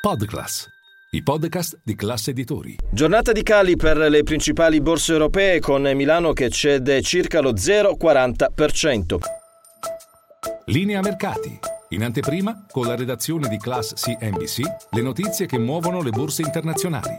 Podclass, i podcast di classe editori. Giornata di cali per le principali borse europee con Milano che cede circa lo 0,40%. Linea mercati. In anteprima, con la redazione di Class CNBC, le notizie che muovono le borse internazionali.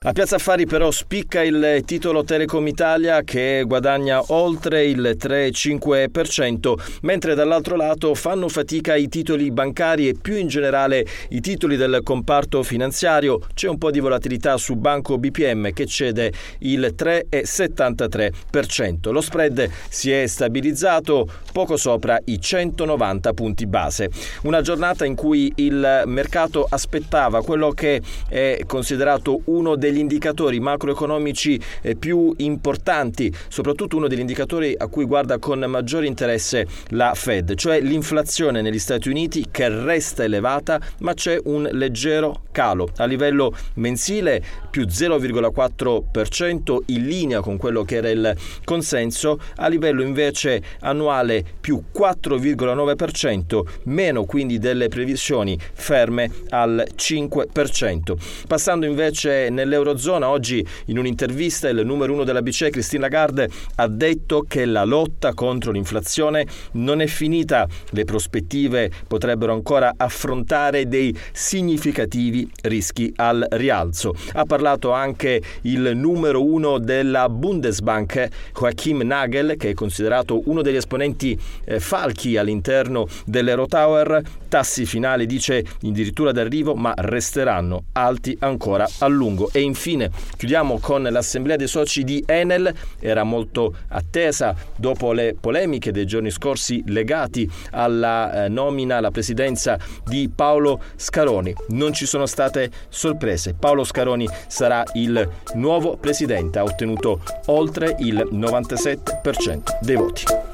A Piazza Affari però spicca il titolo Telecom Italia che guadagna oltre il 3,5%, mentre dall'altro lato fanno fatica i titoli bancari e più in generale i titoli del comparto finanziario. C'è un po' di volatilità su Banco BPM che cede il 3,73%. Lo spread si è stabilizzato poco sopra i 190 punti base. Una giornata in cui il mercato aspettava quello che è considerato uno dei degli indicatori macroeconomici eh, più importanti, soprattutto uno degli indicatori a cui guarda con maggiore interesse la Fed, cioè l'inflazione negli Stati Uniti che resta elevata ma c'è un leggero calo a livello mensile più 0,4% in linea con quello che era il consenso, a livello invece annuale più 4,9%, meno quindi delle previsioni ferme al 5%. Passando invece nelle dell'Eurozona. Oggi in un'intervista il numero uno della BCE, Christine Lagarde, ha detto che la lotta contro l'inflazione non è finita. Le prospettive potrebbero ancora affrontare dei significativi rischi al rialzo. Ha parlato anche il numero uno della Bundesbank, Joachim Nagel, che è considerato uno degli esponenti eh, falchi all'interno dell'Eurotower. Tassi finali, dice, addirittura d'arrivo, ma resteranno alti ancora a lungo. E infine chiudiamo con l'assemblea dei soci di Enel, era molto attesa dopo le polemiche dei giorni scorsi legati alla eh, nomina alla presidenza di Paolo Scaroni. Non ci sono state sorprese. Paolo Scaroni sarà il nuovo presidente, ha ottenuto oltre il 97% dei voti.